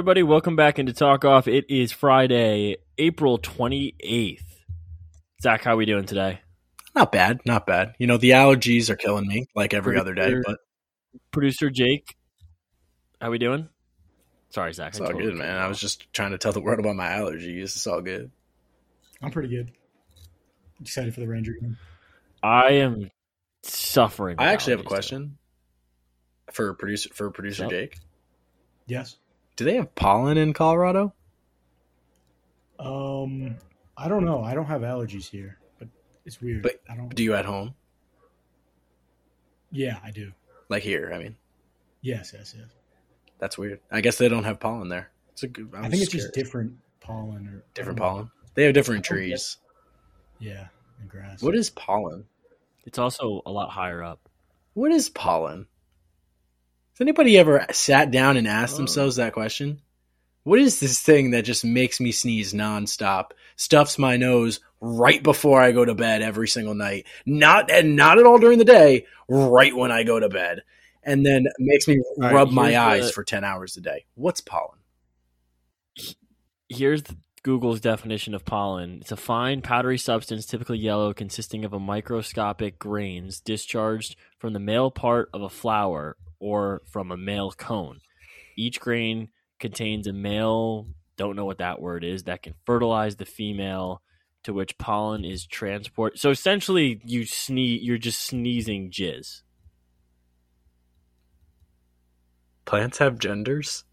Hello, everybody. Welcome back into Talk Off. It is Friday, April 28th. Zach, how are we doing today? Not bad, not bad. You know, the allergies are killing me like every other day, but Producer Jake, how we doing? Sorry, Zach. it's I all totally good, man. I was just trying to tell the world about my allergies. It's all good. I'm pretty good. Excited for the Ranger game. I am suffering. I actually have a allergies, question for producer for producer Jake. Yes. Do they have pollen in Colorado? Um, I don't know. I don't have allergies here, but it's weird. But I don't. Do you at home? yeah, I do. Like here, I mean. Yes, yes, yes. That's weird. I guess they don't have pollen there. It's a good I'm I think it's just different pollen or different I know. pollen. They have different I don't get- trees. Yeah, and grass. What is pollen? It's also a lot higher up. What is pollen? Has anybody ever sat down and asked Oh. themselves that question? What is this thing that just makes me sneeze nonstop, stuffs my nose right before I go to bed every single night, not and not at all during the day, right when I go to bed, and then makes me rub my eyes the- for ten hours a day? What's pollen? Here's the- Google's definition of pollen. It's a fine, powdery substance, typically yellow, consisting of a microscopic grains discharged from the male part of a flower or from a male cone. Each grain contains a male, don't know what that word is, that can fertilize the female to which pollen is transported. So essentially, you sneeze. You're just sneezing jizz. Plants have genders.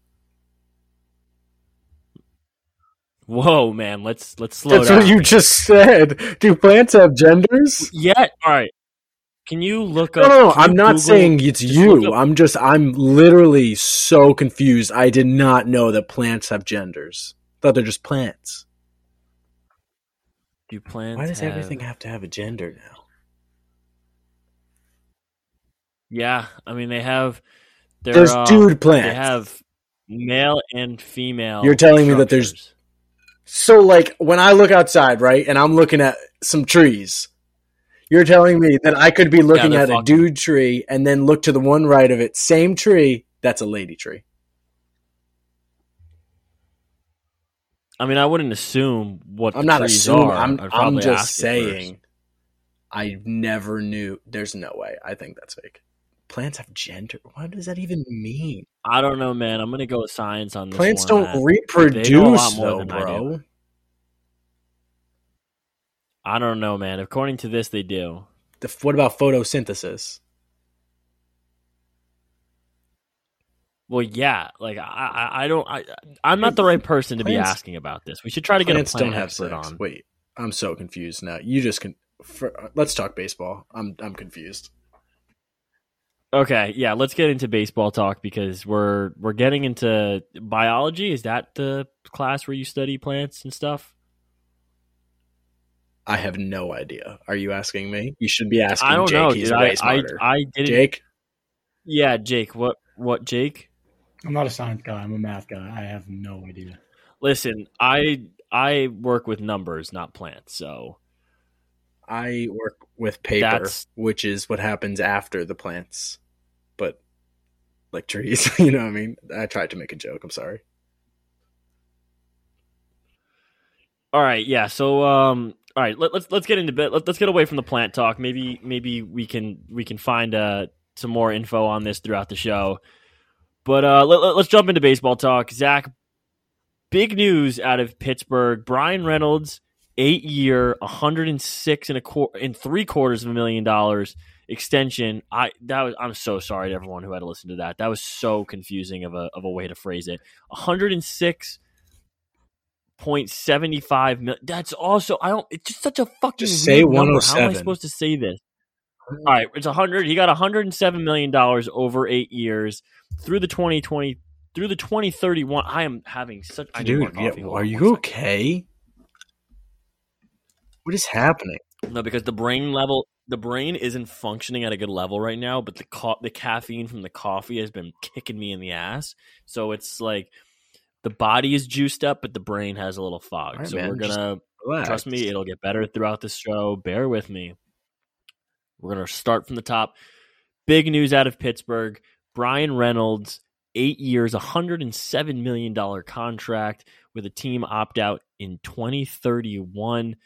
Whoa, man! Let's let's slow down. That's down. what you just said. Do plants have genders? Yeah. All right. Can you look No, up? no, no. you I'm not Google- saying it's you. I'm just, I'm literally so confused. I did not know that plants have genders. I thought they're just plants. Do plants? Why does have- everything have to have a gender now? Yeah, I mean they have. There's um, dude plants. They have male and female. You're telling me that there's- So, like, when I look outside, right, and I'm looking at some trees, you're telling me that I could be looking they're at a dude tree and then look to the one right of it, same tree, that's a lady tree. I mean, I wouldn't assume what I'm the not trees assuming. are. I'm, I'm just ask you first. saying. I never knew. There's no way. I think that's fake. Plants have gender. What does that even mean? I don't know, man. I'm gonna go with science on this. Plants one, don't reproduce, They know a lot more though, than I do. bro. I don't know, man. According to this, they do. The, what about photosynthesis? Well, yeah. Like I, I, don't. I, I'm not the right person to be asking about this. We should try to get a Plants plant don't have sex. on. Wait, I'm so confused now. You just can. For, uh, let's talk baseball. I'm I'm confused. Okay, yeah, let's get into baseball talk because we're we're getting into biology. Is that the class where you study plants and stuff? I have no idea. Are you asking me? You should be asking I don't Jake. know, He's dude. way I, I. I didn't. Jake, Yeah, Jake. What what Jake? I'm not a science guy. I'm a math guy. I have no idea. Listen, I I work with numbers, not plants. So I work with paper, That's- which is what happens after the plants, but like trees. you know what I mean? I tried to make a joke. I'm sorry. all right, yeah. So um, all right, let, let's let's get into bit. Let, let's get away from the plant talk. Maybe maybe we can we can find uh some more info on this throughout the show. But uh, let, let, us jump into baseball talk. Zach, big news out of Pittsburgh. Bryan Reynolds, eight year, one hundred and six and a quarter, and three quarters of a million dollars extension. I that was. I'm so sorry to everyone who had to listen to that. That was so confusing of a of a way to phrase it. One hundred and six point seventy five million. That's also I don't. It's just such a fucking Just say weird number. How am I oh supposed to say this? All right, it's a hundred. He got hundred and seven million dollars over eight years through the twenty twenty through the twenty thirty one. I am having such. Dude, yeah. Are you one okay? What is happening? No, because the brain level, the brain isn't functioning at a good level right now. But the co- the caffeine from the coffee has been kicking me in the ass. So it's like the body is juiced up, but the brain has a little fog. Right, so man, we're gonna. Trust me, it'll get better throughout the show. Bear with me. We're going to start from the top. Big news out of Pittsburgh. Bryan Reynolds, eight years, $107 million contract with a team opt out in 2031.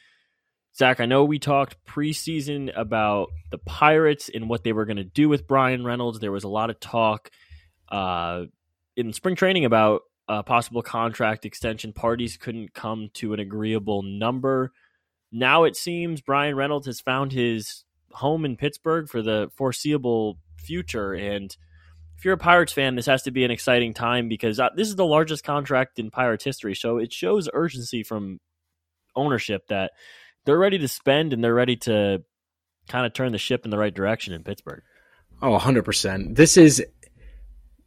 Zach, I know we talked preseason about the Pirates and what they were going to do with Bryan Reynolds. There was a lot of talk uh, in spring training about a possible contract extension. Parties couldn't come to an agreeable number. Now it seems Bryan Reynolds has found his home in Pittsburgh for the foreseeable future. And if you're a Pirates fan, this has to be an exciting time because uh, this is the largest contract in Pirates history. So it shows urgency from ownership that they're ready to spend and they're ready to kind of turn the ship in the right direction in Pittsburgh. Oh, 100%. This is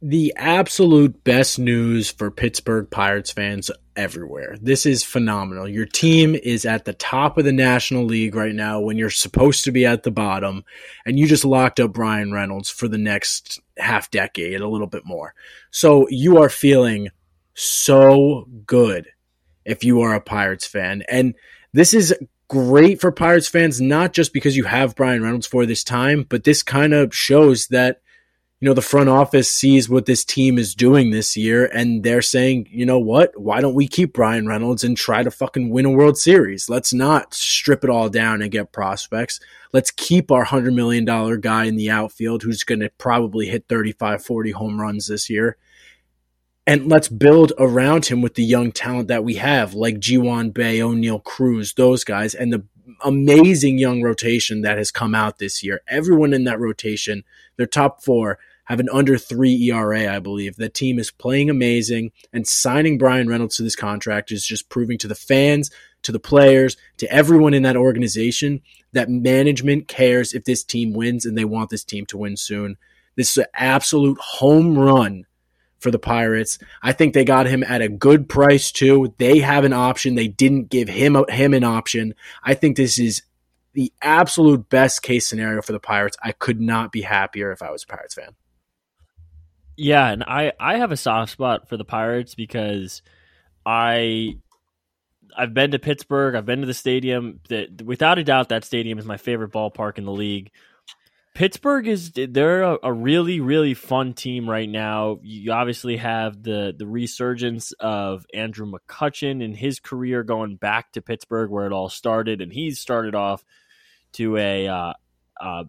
the absolute best news for Pittsburgh Pirates fans everywhere. This is phenomenal. Your team is at the top of the National League right now when you're supposed to be at the bottom, and you just locked up Bryan Reynolds for the next half decade, a little bit more. So you are feeling so good if you are a Pirates fan. And this is great for Pirates fans, not just because you have Bryan Reynolds for this time, but this kind of shows that you know, the front office sees what this team is doing this year and they're saying, you know what? Why don't we keep Bryan Reynolds and try to fucking win a World Series? Let's not strip it all down and get prospects. Let's keep our $100 million guy in the outfield who's going to probably hit 35, 40 home runs this year. And let's build around him with the young talent that we have, like Ji-hwan Bae, Oneil Cruz, those guys, and the amazing young rotation that has come out this year. Everyone in that rotation, their top four, have an under three ERA, I believe. That team is playing amazing, and signing Bryan Reynolds to this contract is just proving to the fans, to the players, to everyone in that organization that management cares if this team wins and they want this team to win soon. This is an absolute home run for the Pirates. I think they got him at a good price too. They have an option. They didn't give him him an option. I think this is the absolute best case scenario for the Pirates. I could not be happier if I was a Pirates fan. Yeah, and I I have a soft spot for the Pirates because I I've been to Pittsburgh, I've been to the stadium. That without a doubt that stadium is my favorite ballpark in the league. Pittsburgh is they're a, a, really really fun team right now. You obviously have the the resurgence of Andrew McCutchen in his career going back to Pittsburgh where it all started, and he's started off to a uh, uh,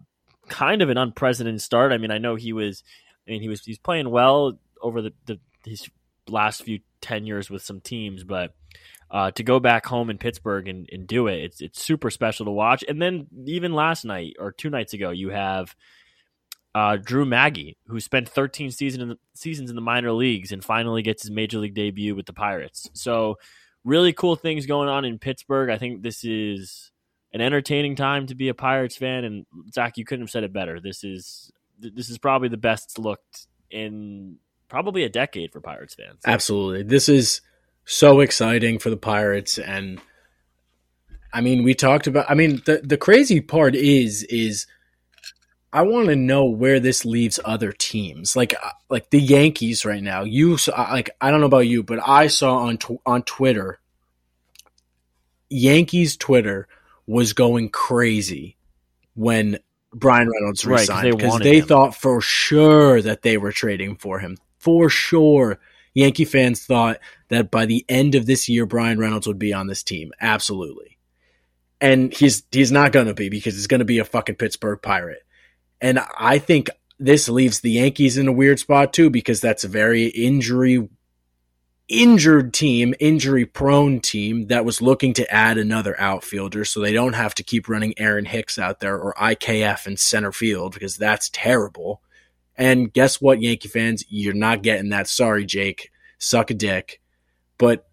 kind of an unprecedented start. I mean, I know he was, I mean, he was he's playing well over the, the his last few ten years with some teams, but uh, to go back home in Pittsburgh and, and do it. It's it's super special to watch. And then even last night or two nights ago, you have uh, Drew Maggi, who spent 13 season in the, seasons in the minor leagues and finally gets his major league debut with the Pirates. So really cool things going on in Pittsburgh. I think this is an entertaining time to be a Pirates fan. And Zach, you couldn't have said it better. This is this is probably the best looked in probably a decade for Pirates fans. Absolutely, this is so exciting for the Pirates and I mean we talked about I mean the the crazy part is is I want to know where this leaves other teams. Like uh, like the Yankees right now you like I don't know about you but I saw on tw- on Twitter Yankees Twitter was going crazy when Bryan Reynolds resigned because right, they, they thought for sure that they were trading for him for sure Yankee fans thought that by the end of this year, Bryan Reynolds would be on this team. Absolutely. And he's he's not going to be because he's going to be a fucking Pittsburgh Pirate. And I think this leaves the Yankees in a weird spot too because that's a very injury injured team, injury prone team that was looking to add another outfielder so they don't have to keep running Aaron Hicks out there or IKF in center field because that's terrible. And guess what, Yankee fans? You're not getting that. Sorry, Jake. Suck a dick. But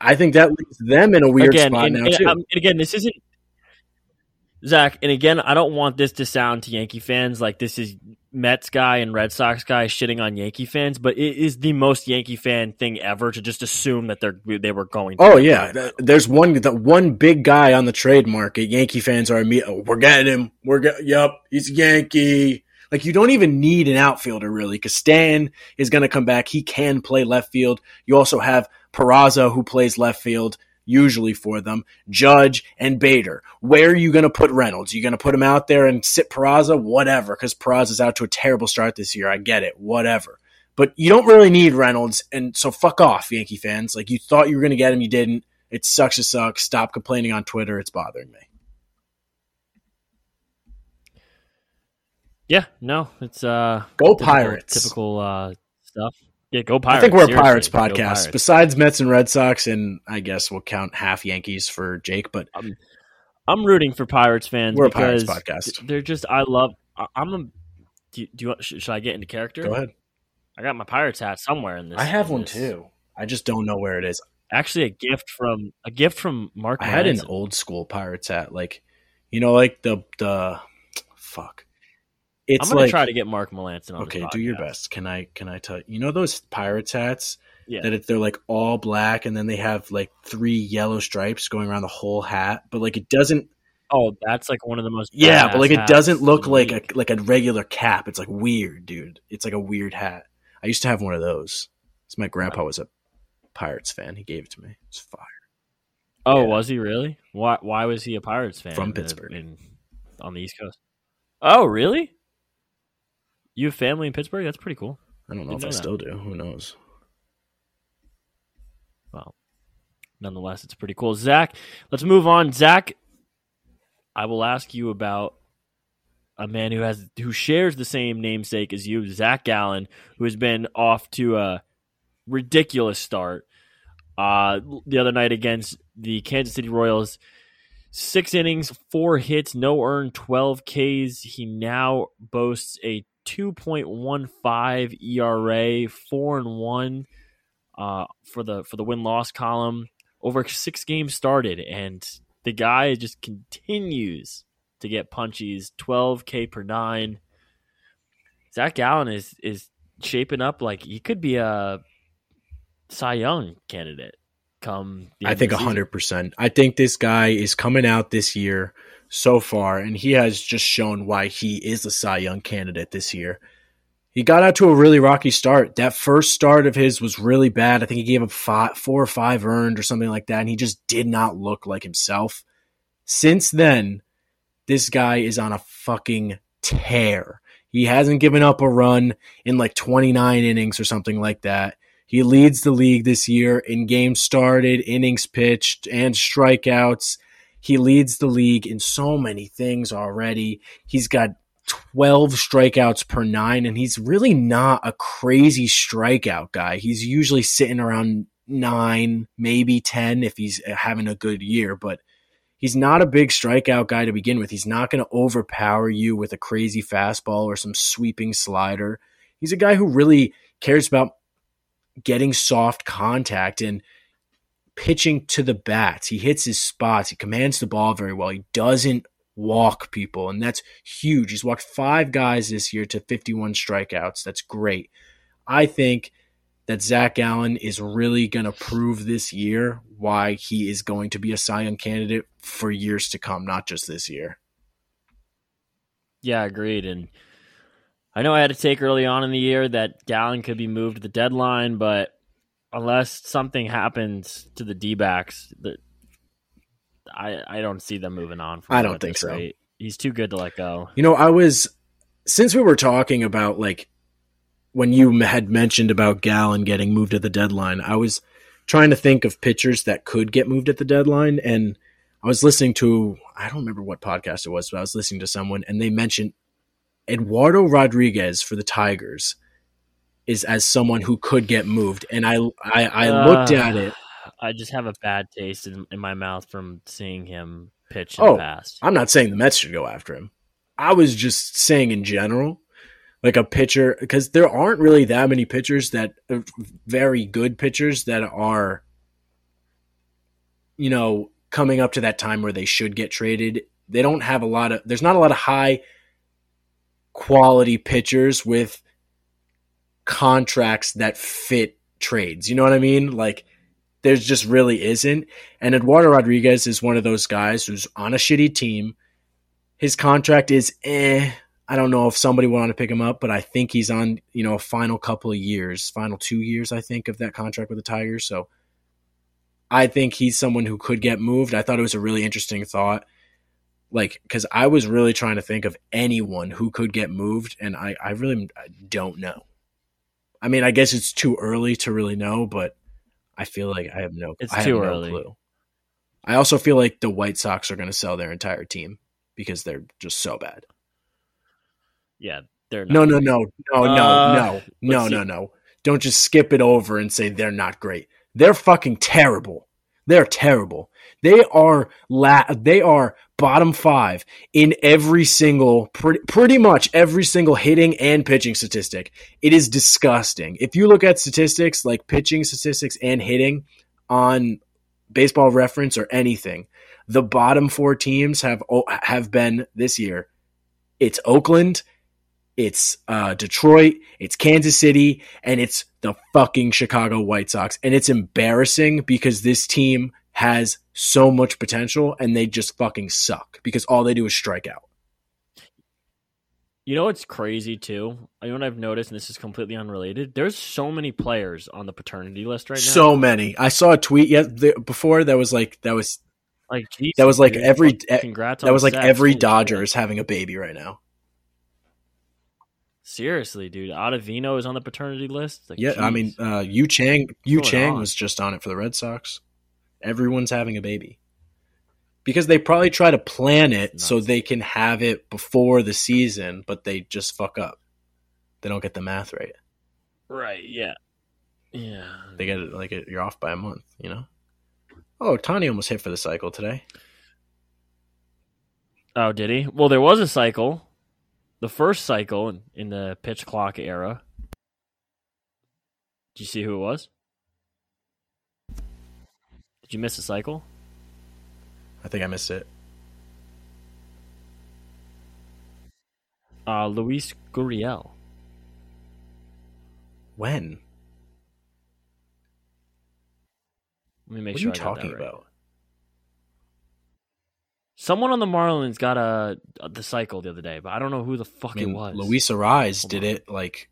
I think that leaves them in a weird again, spot and, now and, too. Um, and again, this isn't Zach. And again, I don't want this to sound to Yankee fans like this is Mets guy and Red Sox guy shitting on Yankee fans, but it is the most Yankee fan thing ever to just assume that they're they were going. oh yeah, there's one the one big guy on the trade market. Yankee fans are oh, we're getting him. We're get, yep, he's Yankee. Like you don't even need an outfielder really because Stan is going to come back. He can play left field. You also have Peraza who plays left field usually for them. Judge and Bader. Where are you going to put Reynolds? You going to put him out there and sit Peraza? Whatever, because Peraza's out to a terrible start this year. I get it. Whatever. But you don't really need Reynolds, and so fuck off, Yankee fans. Like you thought you were going to get him, you didn't. It sucks to suck. Stop complaining on Twitter. It's bothering me. Yeah, no, it's uh Go typical- Pirates. Typical uh stuff. Yeah, go Pirates. I think we're a Pirates podcast. Pirates. Besides Mets and Red Sox, and I guess we'll count half Yankees for Jake, but I'm I'm rooting for Pirates fans We're a Pirates podcast. they're just I love I- I'm a do you, do you want, should, should I get into character? go ahead. I got my Pirates hat somewhere in this. I have one this- too. I just don't know where it is. Actually, a gift from a gift from Mark. I had an old school Pirates hat, like you know, like the the fuck. It's I'm gonna like try to get Mark Melancon on. okay, do your best. Can I can I tell you know those Pirates hats Yeah. that it, they're like all black and then they have like three yellow stripes going around the whole hat, but like it doesn't. Oh, that's like one of the most. Yeah, but like it doesn't look in like a like a regular cap. It's like weird, dude. It's like a weird hat. I used to have one of those. So my grandpa was a Pirates fan. He gave it to me. It's fire. Oh, yeah. was he really? Why? Why was he a Pirates fan From in Pittsburgh. in- on the East Coast? Oh, really? You have family in Pittsburgh? That's pretty cool. I don't know Didn't if I that. still do. Who knows? Well, nonetheless, it's pretty cool. Zach, let's move on. Zach, I will ask you about a man who has who shares the same namesake as you, Zach Gallen, who has been off to a ridiculous start. Uh, the other night against the Kansas City Royals, six innings, four hits, no earned, twelve Ks. He now boasts a 2.15 ERA, four and one uh, for the for the win loss column over six games started, and the guy just continues to get punchies. 12k per nine. Zach Gallen is is shaping up like he could be a Cy Young candidate. Come, I think hundred percent. I think this guy is coming out this year so far, and he has just shown why he is a Cy Young candidate this year. He got out to a really rocky start. That first start of his was really bad. I think he gave up five, four or five earned or something like that, and he just did not look like himself. Since then, this guy is on a fucking tear. He hasn't given up a run in like 29 innings or something like that. He leads the league this year in games started, innings pitched, and strikeouts. He leads the league in so many things already. He's got 12 strikeouts per nine, and he's really not a crazy strikeout guy. He's usually sitting around nine, maybe 10 if he's having a good year, but he's not a big strikeout guy to begin with. He's not going to overpower you with a crazy fastball or some sweeping slider. He's a guy who really cares about getting soft contact and pitching to the bats. He hits his spots. He commands the ball very well. He doesn't walk people, and that's huge. He's walked five guys this year to 51 strikeouts. That's great. I think that Zach Gallen is really going to prove this year why he is going to be a Cy Young candidate for years to come, not just this year. Yeah, agreed. And I know I had to take early on in the year that Gallen could be moved to the deadline, but unless something happens to the D backs, that I I don't see them moving on. From I don't think so. rate. He's too good to let go. You know, I was since we were talking about like when you had mentioned about Gallen getting moved at the deadline, I was trying to think of pitchers that could get moved at the deadline, and I was listening to I don't remember what podcast it was, but I was listening to someone, and they mentioned Eduardo Rodriguez for the Tigers is as someone who could get moved, and I I, I looked Uh, at it. I just have a bad taste in, in my mouth from seeing him pitch in Oh, the past. I'm not saying the Mets should go after him. I was just saying in general, like a pitcher, because there aren't really that many pitchers that uh, very good pitchers that are, you know, coming up to that time where they should get traded. They don't have a lot of. There's not a lot of high quality pitchers with contracts that fit trades. You know what I mean? Like there's just really isn't. And Eduardo Rodriguez is one of those guys who's on a shitty team. His contract is eh. I don't know if somebody would want to pick him up, but I think he's on, you know, a final couple of years, final two years, I think, of that contract with the Tigers. So I think he's someone who could get moved. I thought it was a really interesting thought. Like, because I was really trying to think of anyone who could get moved, and I, I really don't know. I mean, I guess it's too early to really know, but I feel like I have no. It's I have too no early. Clue. I also feel like the White Sox are going to sell their entire team because they're just so bad. Yeah, they're not No, no, no, no, no, Uh, no, no, let's no, no. Don't just skip it over and say they're not great. They're fucking terrible. They're terrible. They are la- they are bottom 5 in every single pretty, pretty much every single hitting and pitching statistic. It is disgusting. If you look at statistics like pitching statistics and hitting on baseball reference or anything, the bottom 4 teams have oh, have been this year. It's Oakland, it's uh, Detroit, it's Kansas City, and it's the fucking Chicago White Sox. And it's embarrassing because this team has so much potential and they just fucking suck because all they do is strike out. You know what's crazy too? You know what I've noticed, and this is completely unrelated. There's so many players on the paternity list right now. So many. I saw a tweet yet th- before that was like that was like geez, that was like dude, every congrats. that was like every. Dodger is having a baby right now. Seriously, dude, Ottavino is on the paternity list. Like, Yeah, I mean, uh, Yu Chang, Yu Chang on? was just on it for the Red Sox. Everyone's having a baby because they probably try to plan it so they can have it before the season, but they just fuck up. They don't get the math right. right? Yeah, yeah. They get it like you're off by a month. You know. Oh, Tani almost hit for the cycle today. Oh, did he? Well, there was a cycle, the first cycle in, in the pitch clock era. Did you see who it was? Did you miss a cycle? I think I missed it. Uh, Luis Gurriel. When? Let me make what sure are you talking right. about? Someone on the Marlins got a, the cycle the other day, but I don't know who the fuck I mean, it was. Luis Arraez Hold did on. it like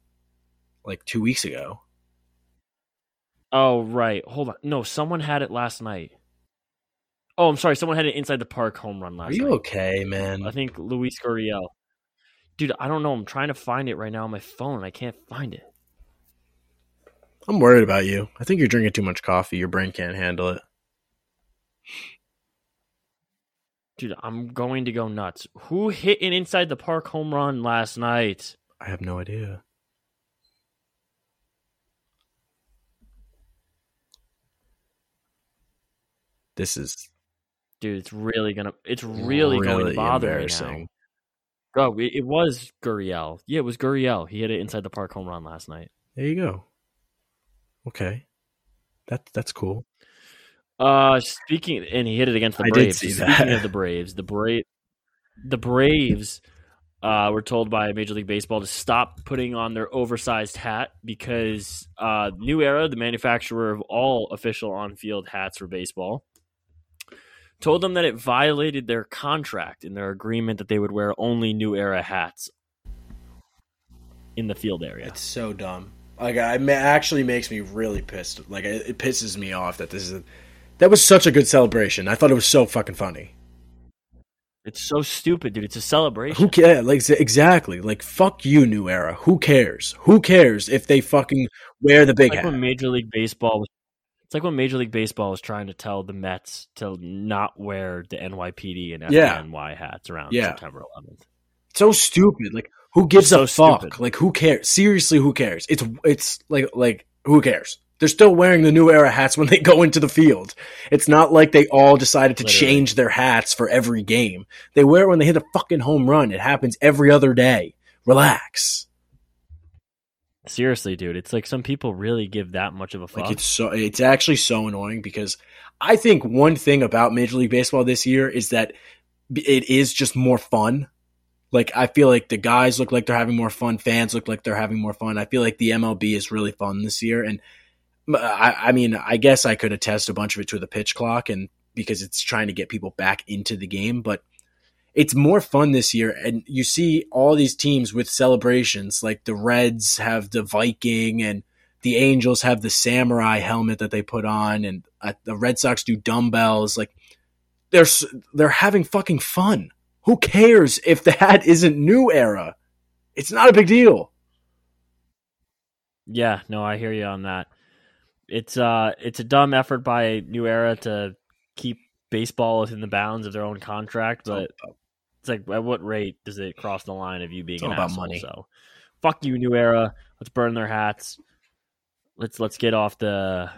like two weeks ago. Oh right, hold on. No, someone had it last night. Oh, I'm sorry. Someone had it inside the park home run last night. Are you night. okay, man? I think Luis Gurriel. Dude, I don't know. I'm trying to find it right now on my phone. I can't find it. I'm worried about you. I think you're drinking too much coffee. Your brain can't handle it. Dude, I'm going to go nuts. Who hit an inside the park home run last night? I have no idea. This is Dude, it's really gonna. It's really, going to really bother me now. Oh, it, it was Gurriel. Yeah, it was Gurriel. He hit it inside the park home run last night. There you go. Okay, that that's cool. Uh, speaking, and he hit it against the I did Braves. see speaking that. of the Braves, the Brave, the Braves, uh, were told by Major League Baseball to stop putting on their oversized hat because uh, New Era, the manufacturer of all official on-field hats for baseball, told them that it violated their contract in their agreement that they would wear only New Era hats in the field area. It's so dumb. Like, it actually makes me really pissed. Like, it, it pisses me off that this is. That was such a good celebration. I thought it was so fucking funny. It's so stupid, dude. It's a celebration. Who cares? Like exactly. Like fuck you, New Era. Who cares? Who cares if they fucking wear the big like hat? when Major League Baseball was. It's like when Major League Baseball was trying to tell the Mets to not wear the NYPD and Yeah. Hats around Yeah. September 11th. so stupid. Like who gives So a fuck? stupid. Like who cares? Seriously, who cares? It's it's like like who cares? They're still wearing the New Era hats when they go into the field. It's not like they all decided to Literally. change their hats for every game. They wear it when they hit a fucking home run. It happens every other day. Relax. Seriously, dude, it's like some people really give that much of a fuck. Like it's so it's actually so annoying because I think one thing about Major League Baseball this year is that it is just more fun. Like I feel like the guys look like they're having more fun, fans look like they're having more fun. I feel like the MLB is really fun this year, and I, I mean, I guess I could attest a bunch of it to the pitch clock, and because it's trying to get people back into the game, but it's more fun this year. And you see all these teams with celebrations, like the Reds have the Viking, and the Angels have the samurai helmet that they put on, and uh, the Red Sox do dumbbells. Like they're they're having fucking fun. Who cares if the hat isn't new era? It's not a big deal. Yeah, no, I hear you on that. It's uh it's a dumb effort by New Era to keep baseball within the bounds of their own contract, but it's like at what rate does it cross the line of you being It's an about asshole? money. So fuck you, New Era. Let's burn their hats. Let's let's get off the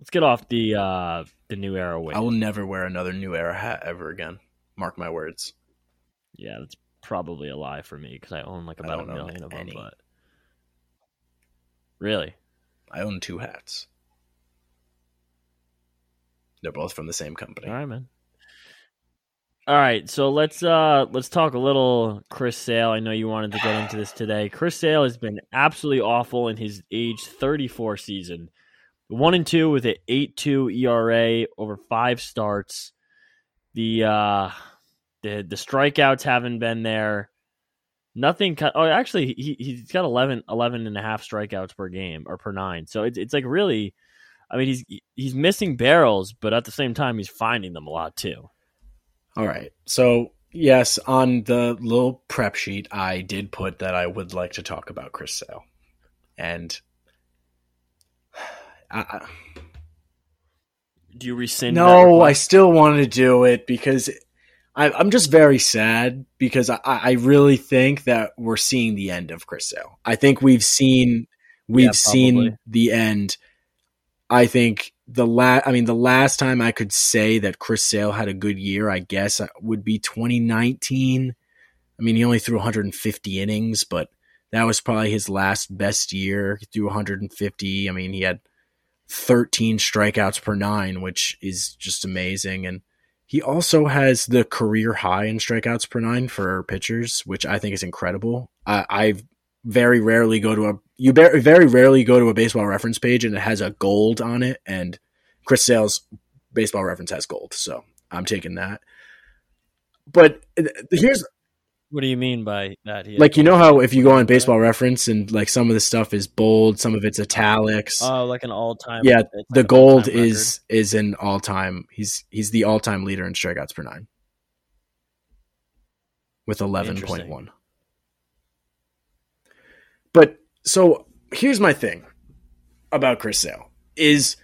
let's get off the uh the New Era way. I will never wear another New Era hat ever again. Mark my words. Yeah, that's probably a lie for me because I own like about a million of them. But really, I own two hats. They're both from the same company. all right, man. All right, so let's uh let's talk a little Chris Sale. I know you wanted to get into this today. Chris Sale has been absolutely awful in his age 34 season. One and two with an 8-2 ERA over five starts. The uh the the strikeouts haven't been there. Nothing cut. Oh, actually, he he's got 11, 11 and a half strikeouts per game or per nine. So it's it's like really, I mean, he's he's missing barrels, but at the same time, he's finding them a lot too. All right. So, yes, on the little prep sheet, I did put that I would like to talk about Chris Sale. And I, I- Do you rescind? that no, I still want to do it because I, I'm just very sad because I, I really think that we're seeing the end of Chris Sale. I think we've seen we've Yeah, seen the end. I think the last I mean the last time I could say that Chris Sale had a good year, I guess uh, would be 2019. I mean, he only threw 150 innings, but that was probably his last best year. He threw 150. I mean, he had 13 strikeouts per nine, which is just amazing. And he also has the career high in strikeouts per nine for pitchers, which I think is incredible. I, I very rarely go to a you very rarely go to a baseball reference page and it has a gold on it, and Chris Sale's baseball reference has gold, so I'm taking that. But uh, here's What do you mean by that? Like you know how if you go on baseball reference and like some of the stuff is bold, some of it's italics. oh, like an all-time. Yeah, the gold all-time record. is is an all time. He's he's the all time leader in strikeouts per nine with eleven point one. But so here's my thing about Chris Sale is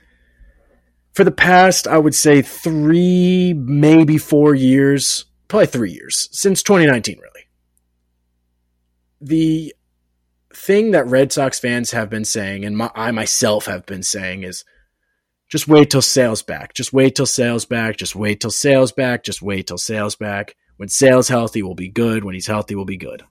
for the past I would say three maybe four years, probably three years since 2019 really. The thing that Red Sox fans have been saying, and my, I myself have been saying, is just wait till Sale's back. Just wait till Sale's back. Just wait till Sale's back. Just wait till Sale's back. When Sale's healthy, we'll be good. When he's healthy, we'll be good.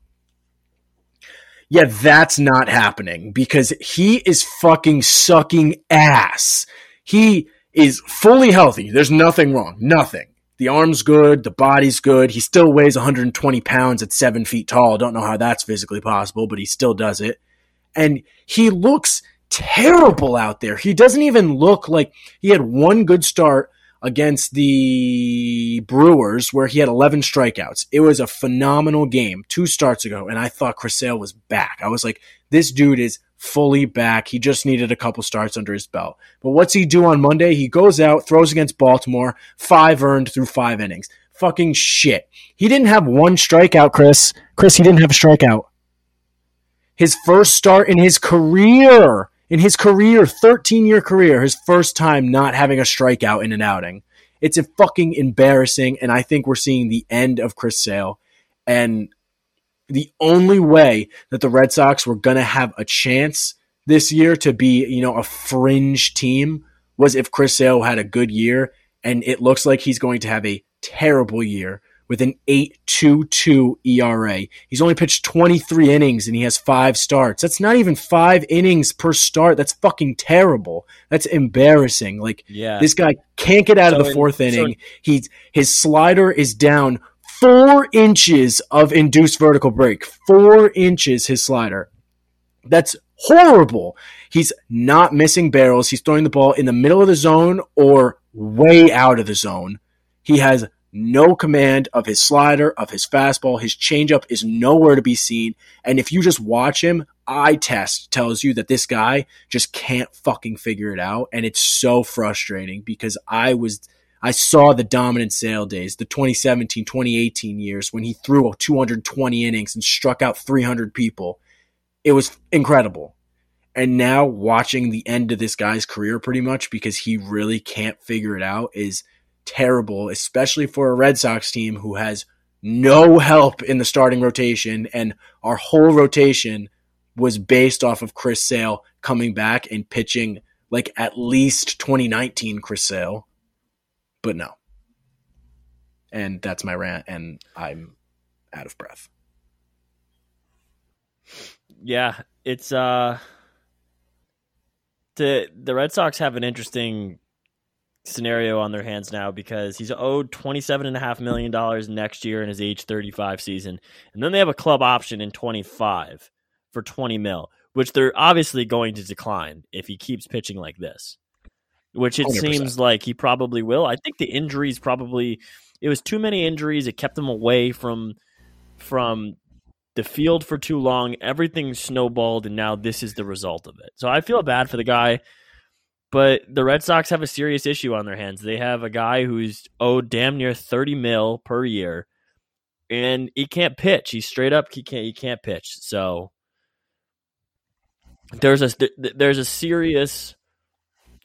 Yeah, that's not happening because he is fucking sucking ass. He is fully healthy. There's nothing wrong. Nothing. The arm's good. The body's good. He still weighs 120 pounds at seven feet tall. Don't know how that's physically possible, but he still does it. And he looks terrible out there. He doesn't even look like he had one good start against the Brewers where he had 11 strikeouts. It was a phenomenal game two starts ago, and I thought Chris Sale was back. I was like, this dude is fully back. He just needed a couple starts under his belt. But what's he do on Monday? He goes out, throws against Baltimore, five earned through five innings. Fucking shit. He didn't have one strikeout, Chris. Chris, he didn't have a strikeout. His first start in his career, in his career, 13 year career, his first time not having a strikeout in an outing. It's a fucking embarrassing, and I think we're seeing the end of Chris Sale. And the only way that the Red Sox were going to have a chance this year to be, you know, a fringe team was if Chris Sale had a good year. And it looks like he's going to have a terrible year with an 8.22 ERA. He's only pitched 23 innings and he has five starts. That's not even five innings per start. That's fucking terrible. That's embarrassing. Like Yeah, this guy can't get out of the fourth so inning. in- He's his slider is down four inches of induced vertical break. Four inches his slider. That's horrible. He's not missing barrels. He's throwing the ball in the middle of the zone or way out of the zone. He has no command of his slider, of his fastball. His changeup is nowhere to be seen. And if you just watch him, eye test tells you that this guy just can't fucking figure it out. And it's so frustrating because I was I saw the dominant Sale days, the 2017, 2018 years when he threw 220 innings and struck out 300 people. It was incredible. And now watching the end of this guy's career pretty much because he really can't figure it out is terrible, especially for a Red Sox team who has no help in the starting rotation and our whole rotation was based off of Chris Sale coming back and pitching like at least 2019 Chris Sale. But no. And that's my rant and I'm out of breath. Yeah, it's uh the the Red Sox have an interesting scenario on their hands now because he's owed $27.5 million next year in his age 35 season. And then they have a club option in 25 for 20 mil, which they're obviously going to decline if he keeps pitching like this, which it 100%. seems like he probably will. I think the injuries probably, it was too many injuries. It kept him away from, from the field for too long. Everything snowballed, and now this is the result of it. So I feel bad for the guy. But the Red Sox have a serious issue on their hands. They have a guy who's owed damn near thirty mil per year, and he can't pitch. He's straight up he can't he can't pitch. So there's a there's a serious.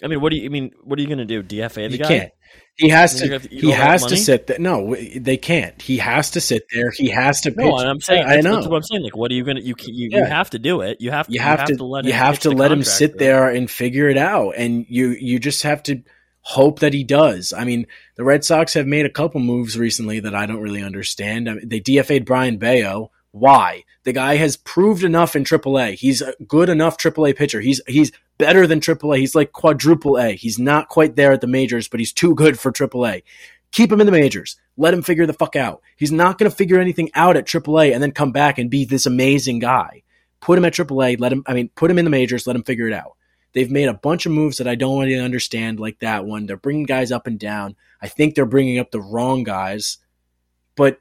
I mean, what do you I mean? What are you going to do? DFA the You guy? can't. He has to. have to He has to sit there. No, they can't. He has to sit there. He has to pitch. No, I'm saying I know. that's what I'm saying. Like, what are you gonna you can- you, you have to do it. You have to you have, to, let you him have to let him sit there and figure it out and you you just have to hope that he does i mean the red sox have made a couple moves recently that i don't really understand I mean, they dfa'd brian bayo why the guy has proved enough in AAA. He's a good enough AAA pitcher. He's he's better than AAA. He's like quadruple A. He's not quite there at the majors, but he's too good for AAA. Keep him in the majors. Let him figure the fuck out. He's not going to figure anything out at AAA and then come back and be this amazing guy. Put him at AAA. Let him. I mean, put him in the majors. Let him figure it out. They've made a bunch of moves that I don't really understand, like that one. They're bringing guys up and down. I think they're bringing up the wrong guys, but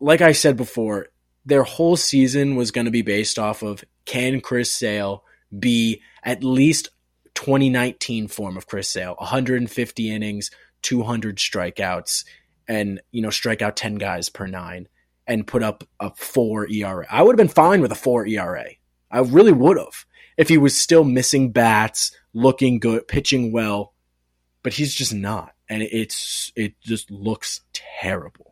like I said before, their whole season was going to be based off of can Chris Sale be at least 2019 form of Chris Sale, 150 innings, 200 strikeouts, and you know strike out 10 guys per nine, and put up a four ERA. I would have been fine with a four ERA. I really would have if he was still missing bats, looking good, pitching well, but he's just not, and it's it just looks terrible.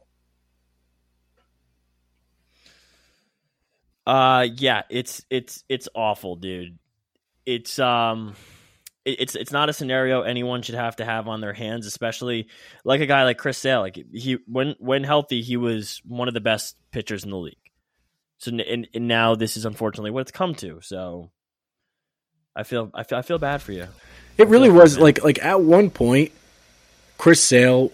Uh, yeah, it's it's it's awful, dude. It's um, it, it's it's not a scenario anyone should have to have on their hands, especially like a guy like Chris Sale. Like he when when healthy, he was one of the best pitchers in the league. So and, and now this is unfortunately what it's come to. So I feel I feel I feel bad for you. It really was man. like like at one point, Chris Sale,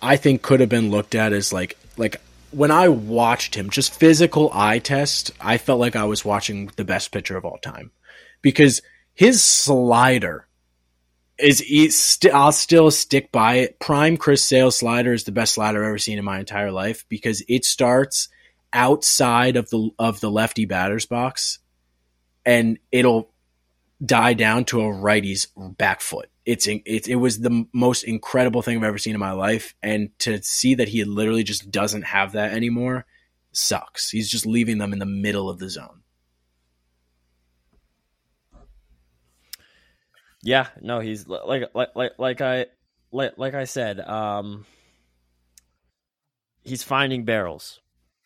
I think could have been looked at as like like when I watched him, just physical eye test. I felt like I was watching the best pitcher of all time because his slider is. He st- I'll still stick by it. Prime Chris Sale slider is the best slider I've ever seen in my entire life because it starts outside of the of the lefty batter's box, and it'll die down to a righty's back foot. It's it, it was the most incredible thing I've ever seen in my life, and to see that he literally just doesn't have that anymore sucks. He's just leaving them in the middle of the zone. Yeah, no, he's like like like like I like like I said, um he's finding barrels.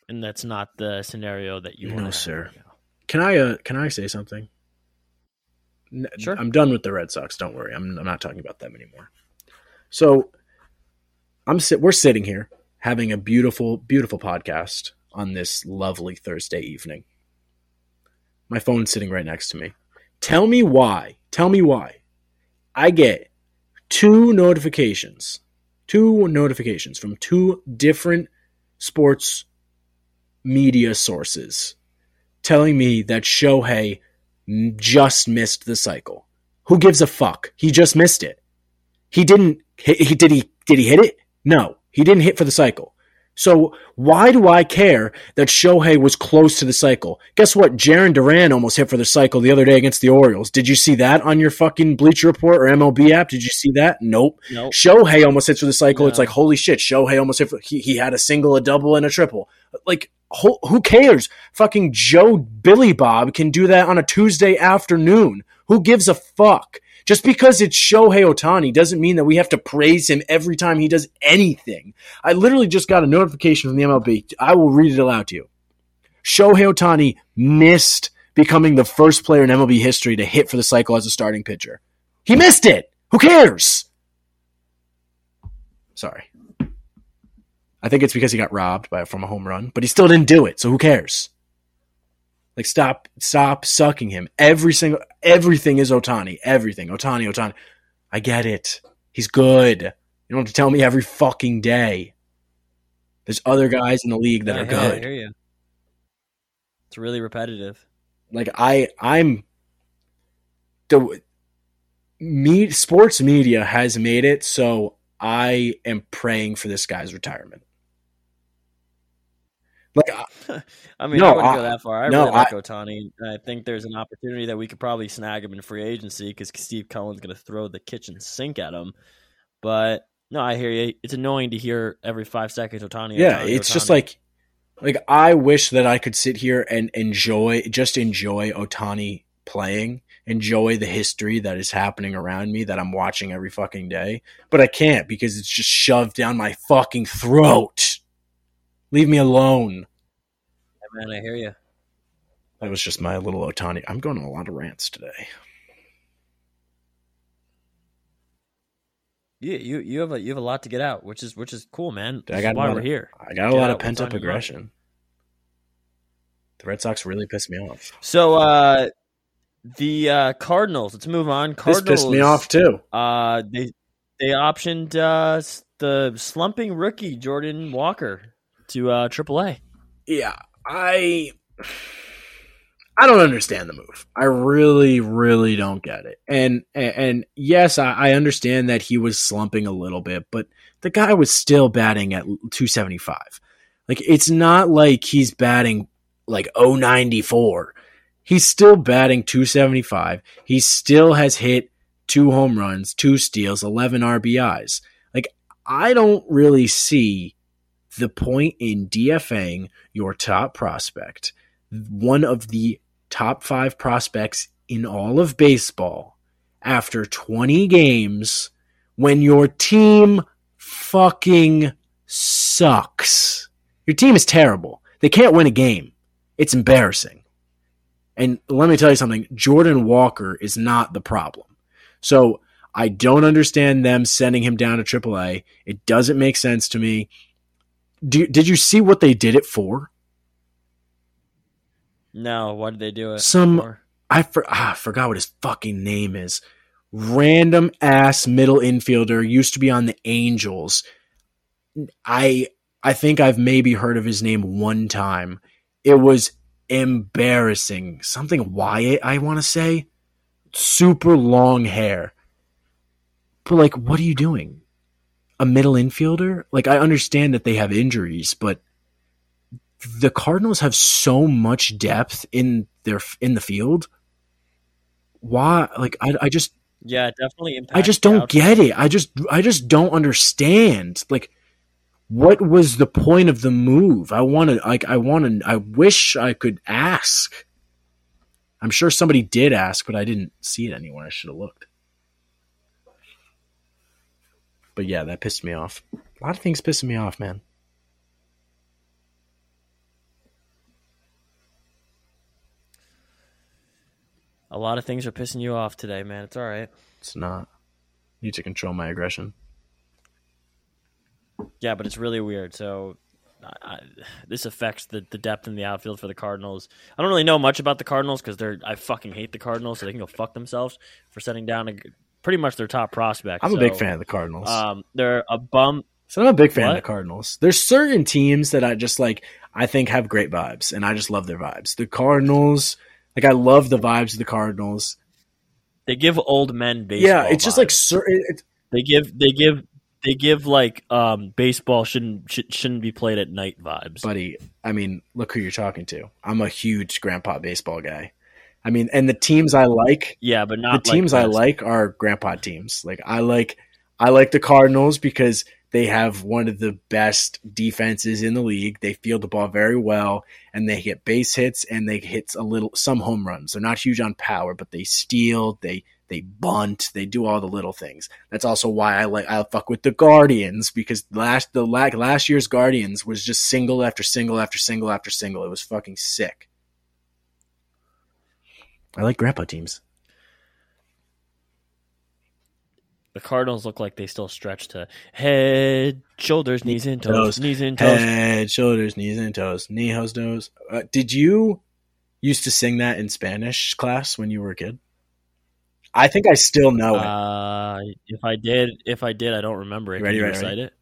And that's not the scenario that you No, sir. Can I uh can I say something? Sure. I'm done with the Red Sox. Don't worry. I'm I'm not talking about them anymore. So I'm sit we're sitting here having a beautiful beautiful podcast on this lovely Thursday evening. My phone's sitting right next to me. Tell me why. Tell me why. I get two notifications. Two notifications from two different sports media sources telling me that Shohei just missed the cycle. Who gives a fuck? He just missed it. He didn't. He, he did he did he hit it? No, he didn't hit for the cycle. So why do I care that Shohei was close to the cycle? Guess what? Jarren Duran almost hit for the cycle the other day against the Orioles. Did you see that on your fucking Bleacher Report or MLB app? Did you see that? Nope. Nope. Shohei almost hits for the cycle. It's like holy shit. Shohei almost hit. For, he he had a single, a double, and a triple. Like who, cares? Fucking Joe Billy Bob can do that on a Tuesday afternoon. Who gives a fuck? Just because it's Shohei Ohtani doesn't mean that we have to praise him every time he does anything. I literally just got a notification from the MLB. I will read it aloud to you. Shohei Ohtani missed becoming the first player in MLB history to hit for the cycle as a starting pitcher. He missed it. Who cares? Sorry. I think it's because he got robbed by from a home run, but he still didn't do it. So who cares? Like stop, stop sucking him. Every single, everything is Ohtani. Everything, Ohtani, Ohtani. I get it. He's good. You don't have to tell me every fucking day. There's other guys in the league that Yeah, are hear- I good. hear you. It's really repetitive. Like I, I'm the me sports media has made it so I am praying for this guy's retirement. Like I- mean, No, I wouldn't I- go that far. I no, really like I- Ohtani. I think there's an opportunity that we could probably snag him in free agency because Steve Cohen's going to throw the kitchen sink at him. But no, I hear you. It's annoying to hear every five seconds Ohtani. yeah, Ohtani, it's just like like I wish that I could sit here and enjoy just enjoy Ohtani playing, enjoy the history that is happening around me that I'm watching every fucking day, but I can't because it's just shoved down my fucking throat. Leave me alone. man, I hear you. That was just my little Ohtani. I'm going on a lot of rants today. You you you have a you have a lot to get out, which is which is cool, man. I got why we're of- here. I got a Get lot of pent up mind. aggression. The Red Sox really pissed me off. So uh the uh Cardinals. Let's move on. This Cardinals. pissed me off too. Uh, they they optioned uh the slumping rookie Jordan Walker to uh AAA. Yeah, I I don't understand the move. I really, really don't get it. And and, and yes, I, I understand that he was slumping a little bit, but the guy was still batting at 275. Like it's not like he's batting like 094. He's still batting 275. He still has hit two home runs, two steals, 11 RBIs. Like I don't really see the point in DFAing your top prospect, one of the top five prospects in all of baseball, after 20 games when your team fucking sucks. Your team is terrible. They can't win a game. It's embarrassing. And let me tell you something Jordan Walker is not the problem. So I don't understand them sending him down to AAA. It doesn't make sense to me. Do, did you see what they did it for? No, why did they do it? Some- for? I, for, ah, I forgot what his fucking name is. Random ass middle infielder used to be on the Angels. I I think I've maybe heard of his name one time. It was embarrassing. Something Wyatt, I want to say. Super long hair. But like, what are you doing? A middle infielder? Like, I understand that they have injuries, but the Cardinals have so much depth in their in the field. Why? Like, I, I just Yeah, definitely I just don't get it. I just I just don't understand. Like what was the point of the move? I want to like I want to I wish I could ask. I'm sure somebody did ask, but I didn't see it anywhere. I should have looked. But yeah, that pissed me off. A lot of things pissing me off, man. A lot of things are pissing you off today, man. It's all right. It's not. I need to control my aggression. Yeah, but it's really weird. So I, I, this affects the, the depth in the outfield for the Cardinals. I don't really know much about the Cardinals because they're I fucking hate the Cardinals, so they can go fuck themselves for setting down a, pretty much their top prospect. I'm a big fan of the Cardinals. Um, they're a bum. So I'm a big fan What? of the Cardinals. There's certain teams that I just like I think have great vibes and I just love their vibes. The Cardinals, like I love the vibes of the Cardinals. They give old men baseball. yeah, it's just like certain it, they give they give they give like um baseball shouldn't should, shouldn't be played at night vibes. buddy, I mean, look who you're talking to. I'm a huge grandpa baseball guy. I mean, and the teams I like, yeah, but not the teams like I like are grandpa teams. Like I like I like the Cardinals because They have one of the best defenses in the league. They field the ball very well, and they get base hits and they hit a little some home runs. They're not huge on power, but they steal, they they bunt, they do all the little things. That's also why I like I fuck with the Guardians because last the last year's Guardians was just single after single after single after single. It was fucking sick. I like grandpa teams. The Cardinals look like they still stretch to head, shoulders, knees, and toes. Toes. Knees and toes. Head, shoulders, knees, and toes. Knee, hose, nose. Uh, did you used to sing that in Spanish class when you were a kid? I think I still know it. Uh, if I did, if I did, I don't remember it. Ready, Can you ready, recite it?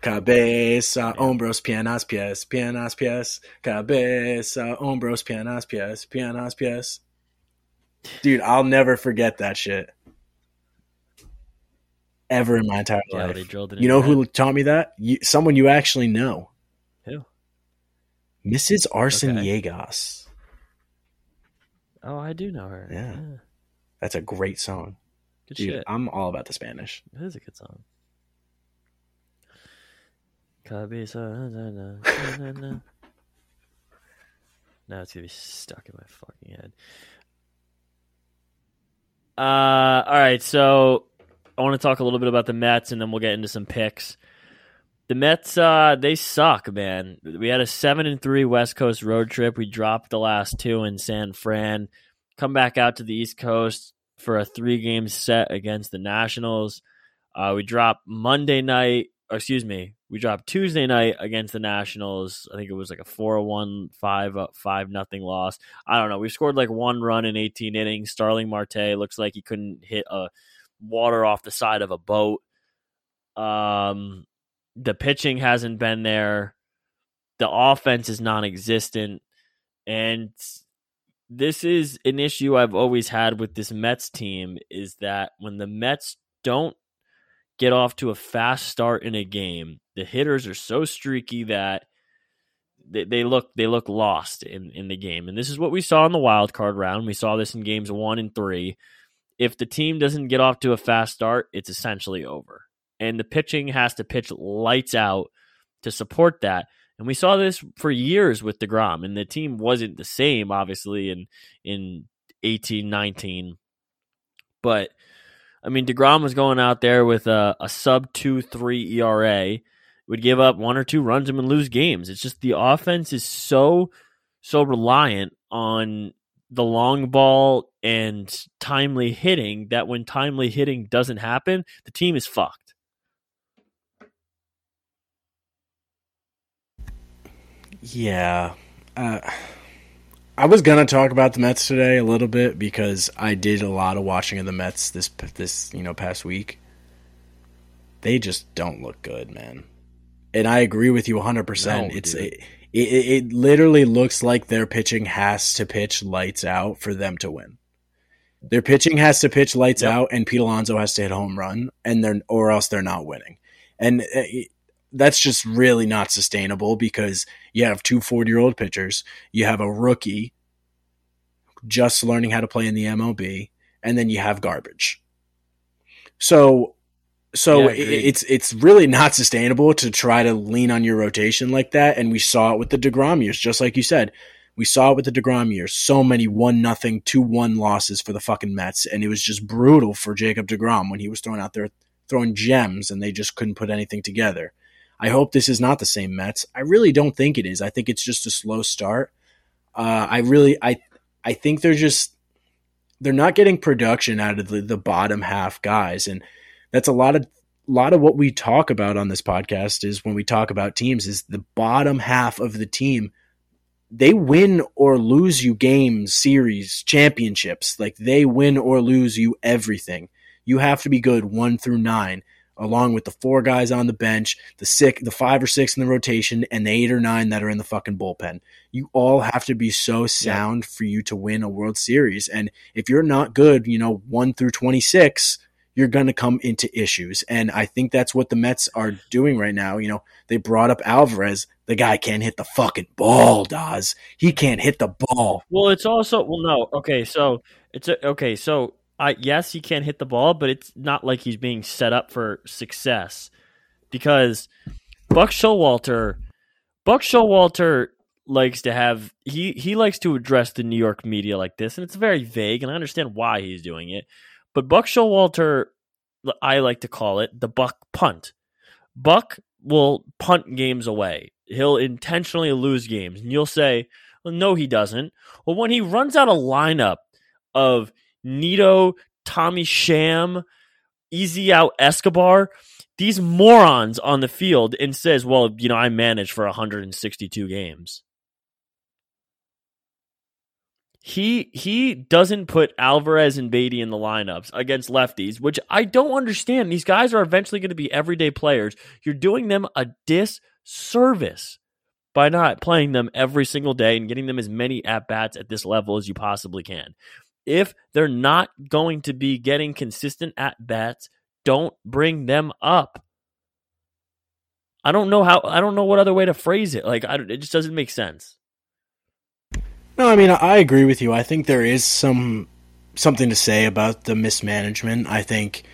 Cabeza, hombros, piernas, pies, piernas, pies. Cabeza, hombros, piernas, pies, piernas, pies. Dude, I'll never forget that shit. Ever in my entire Yeah, life. they drilled it. in You know who taught me that? You, someone you actually know. Who? Mrs. Arson Okay. Yegas. Oh, I do know her. Yeah. That's a great song. Good Dude, shit. I'm all about the Spanish. It is a good song. Cabeza. Now it's gonna be stuck in my fucking head. Uh, all right. So I want to talk a little bit about the Mets, and then we'll get into some picks. The Mets, uh, they suck, man. We had a seven and three West Coast road trip. We dropped the last two in San Fran. Come back out to the East Coast for a three game set against the Nationals. Uh, we dropped Monday night, excuse me, we dropped Tuesday night against the Nationals. I think it was like a 4 1, 5 uh, 5 nothing loss. I don't know. We scored like one run in 18 innings. Starling Marte looks like he couldn't hit a water off the side of a boat. Um, the pitching hasn't been there. The offense is non existent. And this is an issue I've always had with this Mets team is that when the Mets don't get off to a fast start in a game, the hitters are so streaky that they, they look they look lost in, in the game. And this is what we saw in the wild card round. We saw this in games one and three. If the team doesn't get off to a fast start, it's essentially over. And the pitching has to pitch lights out to support that. And we saw this for years with DeGrom, and the team wasn't the same, obviously, in in eighteen nineteen. But I mean, DeGrom was going out there with a, a sub two three ERA, would give up one or two runs and lose games. It's just the offense is so so reliant on the long ball and timely hitting that when timely hitting doesn't happen, the team is fucked. Yeah. Uh, I was gonna talk about the Mets today a little bit because I did a lot of watching of the Mets this this you know past week. They just don't look good, man. And I agree with you 100%. No, it's it, it it literally looks like their pitching has to pitch lights out for them to win. Their pitching has to pitch lights Yep. out and Pete Alonso has to hit a home run and they're or else they're not winning. And uh, that's just really not sustainable because you have two 40 year old pitchers, you have a rookie just learning how to play in the MLB, and then you have garbage. So, so Yeah, it, it's it's really not sustainable to try to lean on your rotation like that. And we saw it with the Degrom years, just like you said. We saw it with the Degrom years. So many one nothing, two one losses for the fucking Mets, and it was just brutal for Jacob Degrom when he was thrown out there throwing gems, and they just couldn't put anything together. I hope this is not the same Mets. I really don't think it is. I think it's just a slow start. Uh, I really, I, I think they're just they're not getting production out of the, the bottom half guys, and that's a lot of lot of what we talk about on this podcast is when we talk about teams is the bottom half of the team. They win or lose you games, series, championships. Like they win or lose you everything. You have to be good one through nine along with the four guys on the bench, the six, the five or six in the rotation, and the eight or nine that are in the fucking bullpen. You all have to be so sound for you to win a World Series. And if you're not good, you know, one through 26, you're going to come into issues. And I think that's what the Mets are doing right now. You know, they brought up Alvarez. The guy can't hit the fucking ball, Daz. He can't hit the ball. Well, it's also well, no, okay, so it's a, okay, so I yes, he can't hit the ball, but it's not like he's being set up for success. because Buck Showalter, Buck Showalter likes to have he he likes to address the New York media like this, and it's very vague, and I understand why he's doing it. But Buck Showalter, I like to call it the Buck punt. Buck will punt games away. He'll intentionally lose games, and you'll say, well, "No, he doesn't." Well, when he runs out a lineup of Nido, Tommy Pham, Easy Out Escobar, these morons on the field, and says, "Well, you know, I managed for 162 games." He he doesn't put Alvarez and Baty in the lineups against lefties, which I don't understand. These guys are eventually going to be everyday players. You're doing them a disservice by not playing them every single day and getting them as many at bats at this level as you possibly can. If they're not going to be getting consistent at bats, don't bring them up. I don't know how. I don't know what other way to phrase it. Like, I, it just doesn't make sense. No, I mean I agree with you. I think there is some something to say about the mismanagement. I think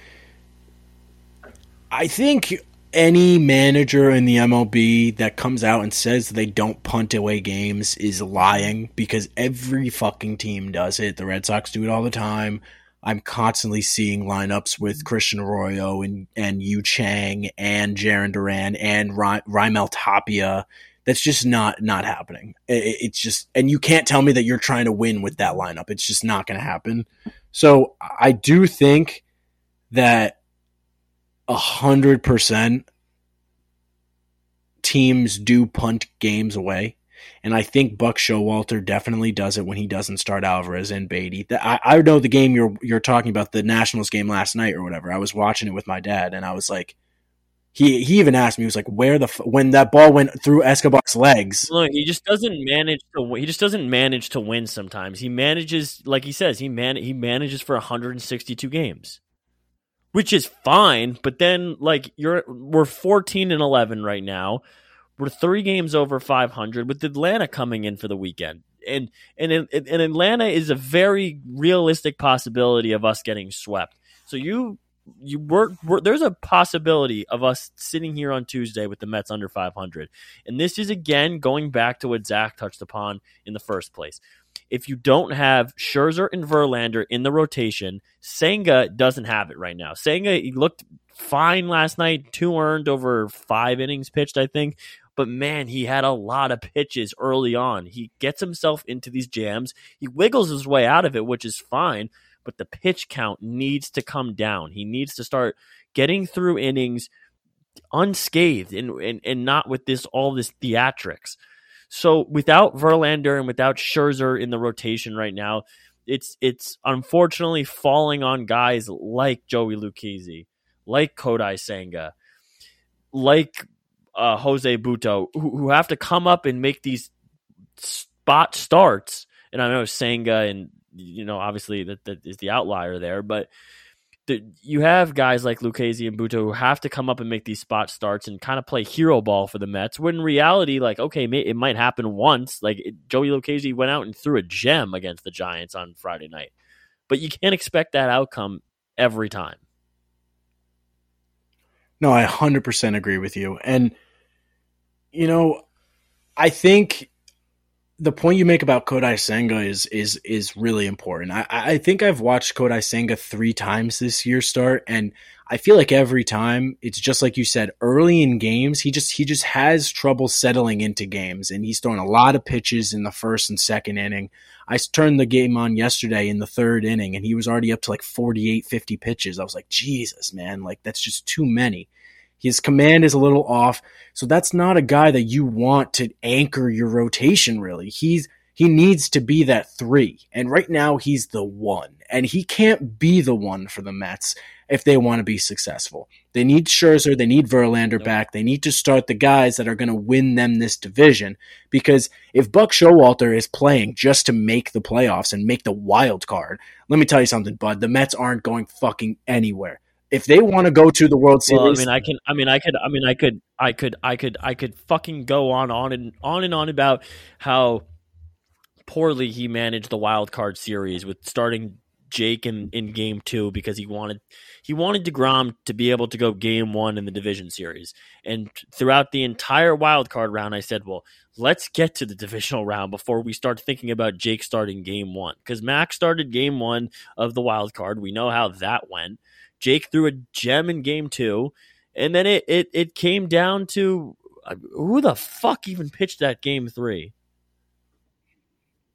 I think any manager in the MLB that comes out and says they don't punt away games is lying because every fucking team does it. The Red Sox do it all the time. I'm constantly seeing lineups with Christian Arroyo and and Yu Chang and Jarren Duran and Ry- Raimel Tapia that's just not not happening. It, it's just, and you can't tell me that you're trying to win with that lineup. It's just not going to happen. So I do think that a hundred percent teams do punt games away. And I think Buck Showalter definitely does it when he doesn't start Alvarez and Baty. I, I know the game you're you're talking about, the Nationals game last night or whatever. I was watching it with my dad, and I was like, he he even asked me, he was like, "Where the f-? when that ball went through Escobar's legs?" Look, he just doesn't manage to. He just doesn't manage to win. Sometimes he manages, like he says, he man he manages for 162 games, which is fine. But then, like you're, we're 14 and 11 right now. We're three games over 500 with Atlanta coming in for the weekend, and and and Atlanta is a very realistic possibility of us getting swept. So you you work, there's a possibility of us sitting here on Tuesday with the Mets under 500. And this is again going back to what Zach touched upon in the first place. If you don't have Scherzer and Verlander in the rotation, Senga doesn't have it right now. Senga he looked fine last night, two earned over five innings pitched, I think. But man, he had a lot of pitches early on. He gets himself into these jams. He wiggles his way out of it, which is fine but the pitch count needs to come down. He needs to start getting through innings unscathed and, and, and not with this all this theatrics. So without Verlander and without Scherzer in the rotation right now, it's it's unfortunately falling on guys like Joey Lucchesi, like Kodai Senga, like uh, Jose Butto, who, who have to come up and make these spot starts. And I know Senga and you know, obviously that, that is the outlier there, but the, you have guys like Lucchesi and Butto who have to come up and make these spot starts and kind of play hero ball for the Mets. When in reality, like, okay, it might happen once. Like it, Joey Lucchesi went out and threw a gem against the Giants on Friday night, but you can't expect that outcome every time. No, I 100% agree with you. And, you know, I think the point you make about Kodai Senga is is is really important. I, I think I've watched Kodai Senga three times this year start, and I feel like every time it's just like you said early in games he just he just has trouble settling into games, and he's throwing a lot of pitches in the first and second inning. I turned the game on yesterday in the third inning, and he was already up to like 48, 50 pitches. I was like, Jesus, man, like that's just too many. His command is a little off. So that's not a guy that you want to anchor your rotation really. He's he needs to be that 3. And right now he's the 1. And he can't be the one for the Mets if they want to be successful. They need Scherzer, they need Verlander back. They need to start the guys that are going to win them this division because if Buck Showalter is playing just to make the playoffs and make the wild card, let me tell you something, bud, the Mets aren't going fucking anywhere if they want to go to the World Series, well, I mean, I can, I mean, I could, I mean, I could, I could, I could, I could fucking go on, on and on and on about how poorly he managed the wild card series with starting Jake in, in game two because he wanted he wanted Degrom to be able to go game one in the division series. And throughout the entire wild card round, I said, "Well, let's get to the divisional round before we start thinking about Jake starting game one." Because Max started game one of the wild card. We know how that went. Jake threw a gem in game two, and then it it, it came down to uh, who the fuck even pitched that game three.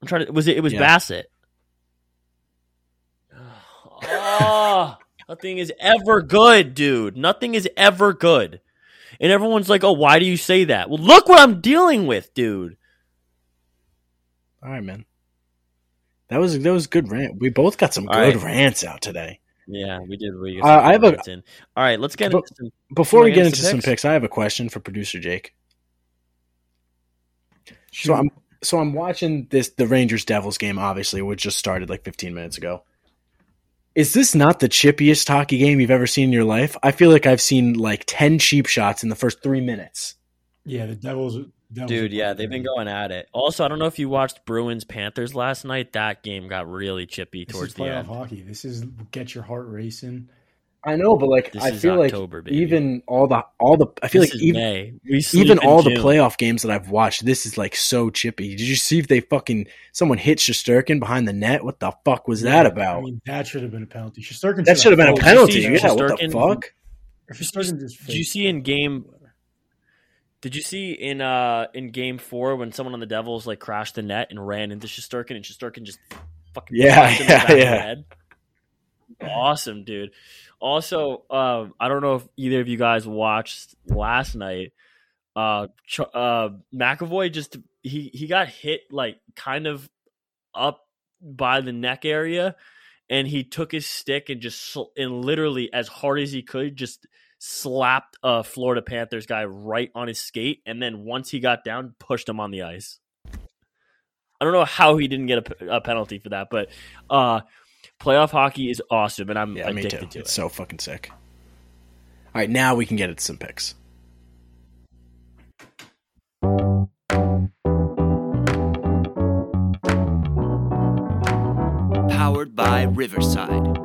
I'm trying to. Was it? It was Yeah. Bassitt. Oh, nothing is ever good, dude. Nothing is ever good. And everyone's like, "Oh, why do you say that?" Well, look what I'm dealing with, dude. All right, man. That was that was good rant. We both got some All good right. rants out today. Yeah, we did. We Uh, I have a- in. All right, let's get But- into some. Before we get get into into some picks? picks, I have a question for producer Jake. So I'm so I'm watching this the Rangers Devils game, obviously, which just started like 15 minutes ago. Is this not the chippiest hockey game you've ever seen in your life? I feel like I've seen like 10 cheap shots in the first three minutes. Yeah, the Devils. Devils Dude, yeah, they've been going at it. Also, I don't know if you watched Bruins Panthers last night. That game got really chippy This towards is the playoff end. hockey. This is get your heart racing. I know, but like This I feel October, like baby. even all the all the I feel This like even May. We even in all the playoff games that I've watched, this is like so chippy. Did you see if they fucking someone hit Shesterkin behind the net? What the fuck was that about? I mean, that should have been a penalty. Shesterkin that should have been a Oh, did you penalty. see Yeah, what the fuck? Shesterkin Did you see in game Did you see in uh in game four when someone on the Devils like crashed the net and ran into Shesterkin and Shesterkin just fucking Yeah, him in the yeah, yeah. head? Awesome, dude. Also, um, I don't know if either of you guys watched last night. Uh, uh, McAvoy just he he got hit like kind of up by the neck area, and he took his stick and just and literally as hard as he could just slapped a Florida Panthers guy right on his skate, and then once he got down, pushed him on the ice. I don't know how he didn't get a penalty for that, but uh, playoff hockey is awesome, and I'm Yeah, me too. addicted to It's it. so fucking sick. All right, now we can get into some picks. Powered by Riverside.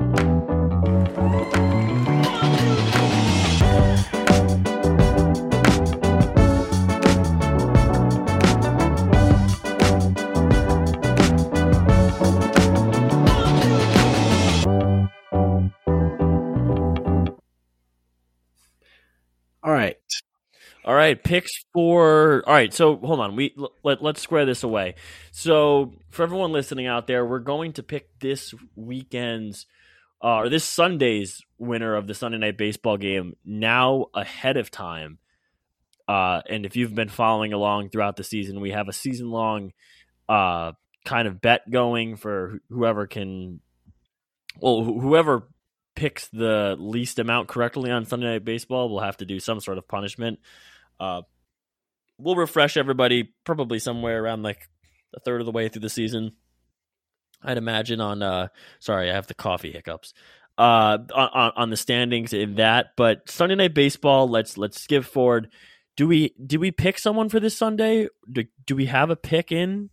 All right, picks for. All right, so hold on. We let let's square this away. So for everyone listening out there, we're going to pick this weekend's uh, or this Sunday's winner of the Sunday night baseball game now ahead of time. Uh, and if you've been following along throughout the season, we have a season long uh, kind of bet going for wh- whoever can, well, wh- whoever picks the least amount correctly on Sunday Night Baseball will have to do some sort of punishment. Uh, we'll refresh everybody probably somewhere around like a third of the way through the season. I'd imagine on. Uh, sorry, I have the coffee hiccups. Uh, on, on on the standings in that, but Sunday Night Baseball. Let's let's skip forward. Do we do we pick someone for this Sunday? Do, do we have a pick in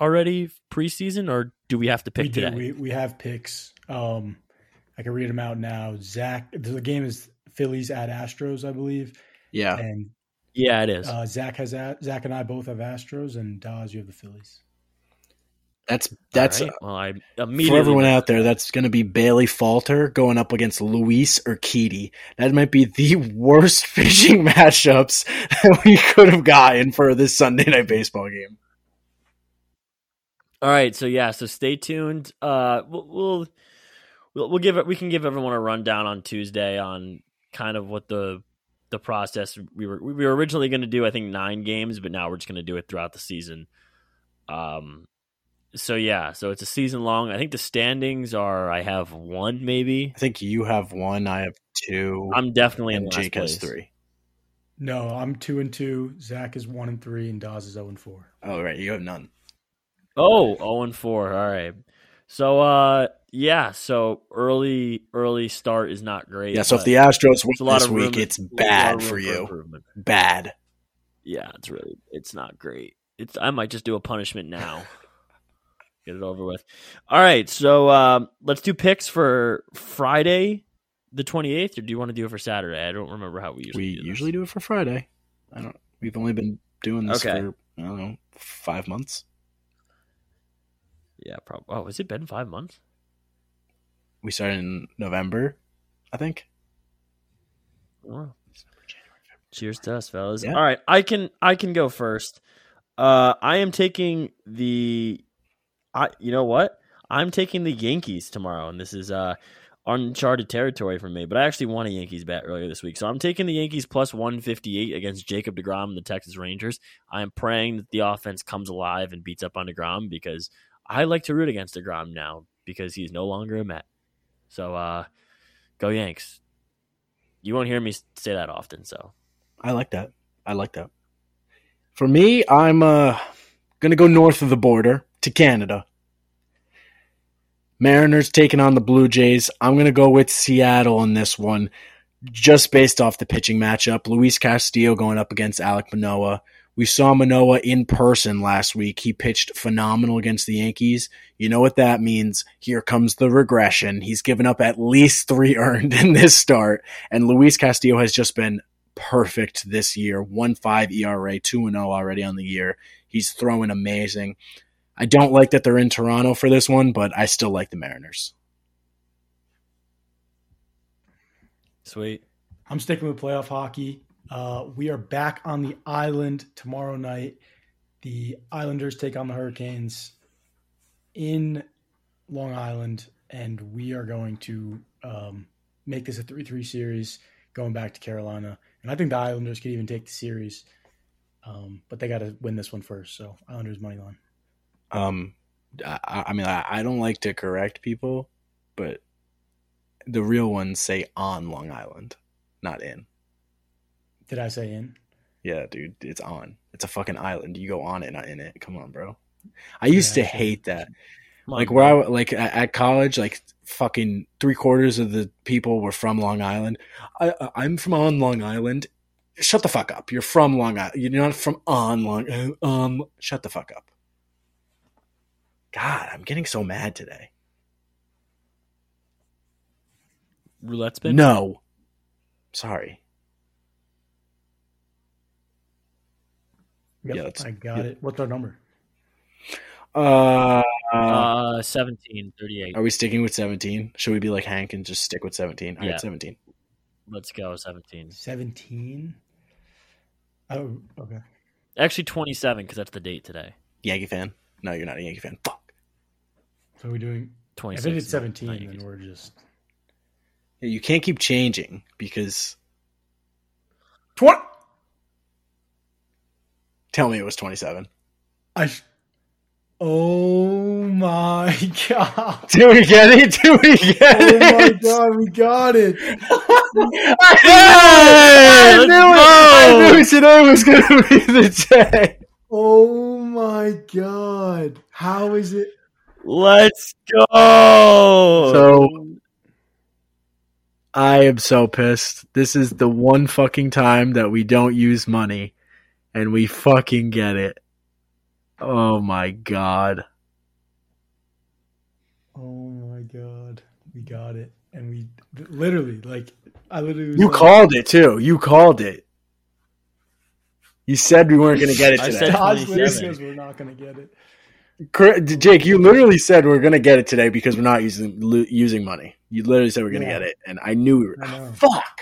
already preseason, or do we have to pick we do. today? We, we have picks. Um, I can read them out now. Zach, the game is Phillies at Astros, I believe, Yeah. and yeah, it is. uh, Zach has a- Zach and I both have Astros, and Daz, you have the Phillies. That's that's All right, well, I immediately for everyone out there. That's going to be Bailey Falter going up against Luis Urquidy. That might be the worst pitching matchups that we could have gotten for this Sunday night baseball game. All right, so yeah, so stay tuned. Uh, we'll we'll we'll, we'll give it. We can give everyone a rundown on Tuesday on kind of what the the process we were we were originally going to do. I think nine games, but now we're just going to do it throughout the season. Um, so yeah, so it's a season long. I think the standings are I have one maybe. I think you have one. I have two. I'm definitely in and last Jake place. has three. No, I'm two and two. Zach is one and three, and Daz is zero and four. Oh right, you have none. Oh, 0 and 4. All right. So uh yeah, so early early start is not great. Yeah. So if the Astros win it's a lot this week, it's a lot of bad for you. Bad. Yeah, it's really it's not great. It's I might just do a punishment now. get it over with. All right, so um, let's do picks for Friday, the twenty eighth, or do you want to do it for Saturday? I don't remember how we usually we do usually do it for Friday. I don't. We've only been doing this Okay. for I don't know five months. Yeah, probably. Oh, has it been five months? We started in November, I think. Wow. Cheers to us, fellas. Yeah. All right, I can I can go first. Uh, I am taking the, I you know what? I'm taking the Yankees tomorrow, and this is uh uncharted territory for me. But I actually won a Yankees bet earlier this week, so I'm taking the Yankees plus 158 against Jacob Degrom and the Texas Rangers. I am praying that the offense comes alive and beats up on Degrom because I like to root against Degrom now because he's no longer a Met. So uh, go Yanks. You won't hear me say that often, so. I like that. I like that. For me, I'm uh gonna go north of the border to Canada. Mariners taking on the Blue Jays. I'm gonna go with Seattle in this one, just based off the pitching matchup. Luis Castillo going up against Alek Manoah. We saw Manoah in person last week. He pitched phenomenal against the Yankees. You know what that means. Here comes the regression. He's given up at least three earned in this start, and Luis Castillo has just been perfect this year. 1 5 ERA, 2 0 already on the year. He's throwing amazing. I don't like that they're in Toronto for this one, but I still like the Mariners. Sweet. I'm sticking with playoff hockey. Uh, we are back on the island tomorrow night. The Islanders take on the Hurricanes in Long Island, and we are going to um, make this a 3 3 series going back to Carolina. And I think the Islanders could even take the series, um, but they got to win this one first. So, Islanders money line. Um, I, I mean, I, I don't like to correct people, but the real ones say on Long Island, not in. Did I say in? Yeah, dude, it's on. It's a fucking island. You go on it, not in it. Come on, bro. I used Yeah, to I hate that. Come on, like where bro. I like at, at college, like fucking three quarters of the people were from Long Island. I, I- I'm from on Long Island. Shut the fuck up. You're from Long Island. You're not from on Long. uh, Um, shut the fuck up. God, I'm getting so mad today. roulette spin. No, sorry. Yep, Yeah, that's- I got yeah. it. What's our number? Uh, Uh, 17, 38. are we sticking with 17? Should we be like Hank and just stick with 17? All right, Yeah. 17. Let's go, 17. 17. Oh, okay. Actually, 27 because that's the date today. Yankee fan? No, you're not a Yankee fan. Fuck. So are we doing. 26. If it is 17, not then Yankees. we're just. Yeah, You can't keep changing because 20. Tell me it was 27. I. Oh my god. Do we get it? Do we get Oh my it? god, we got it. I Hey, knew it! let's I knew today was going to be the day. Oh my god. How is it? Let's go. So I am so pissed. This is the one fucking time that we don't use money and we fucking get it. Oh my god. Oh my god. We got it. And we literally, like, I literally You like, called it too. You called it. You said we weren't going to get it I today. said- Dodge literally 27. says we're not going to get it. Cor- Jake, you literally said we're going to get it today because we're not using lo- using money. You literally said we're going to Yeah. get it, and I knew we were. I. Fuck.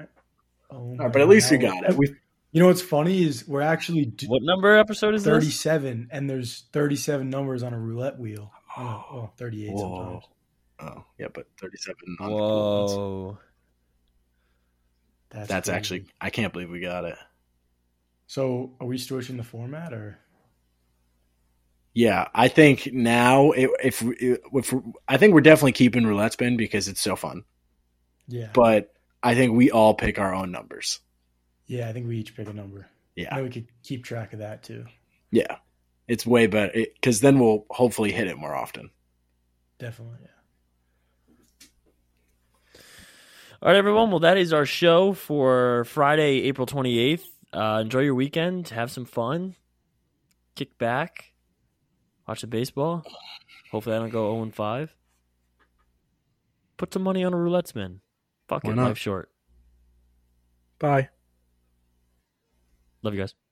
Oh All my right, but at least we got it. We You know what's funny is we're actually d- What number episode is this? 37, and there's 37 numbers on a roulette wheel. Oh, no, well, 38 Whoa. sometimes. oh yeah, but thirty seven. on the cool. Whoa. That's, That's actually I can't believe we got it. So, are we switching the format or? Yeah, I think now if if, if I think we're definitely keeping roulette spin because it's so fun. Yeah. But I think we all pick our own numbers. Yeah, I think we each pick a number. Yeah, And we could keep track of that too. yeah, it's way better because then we'll hopefully hit it more often. Definitely. Yeah. All right, everyone. Well, that is our show for Friday, April 28th. Uh, enjoy your weekend. Have some fun. Kick back. Watch the baseball. Hopefully, I don't go zero and five. Put some money on a roulette spin. Fuck it, not? life short. Bye. Love you guys.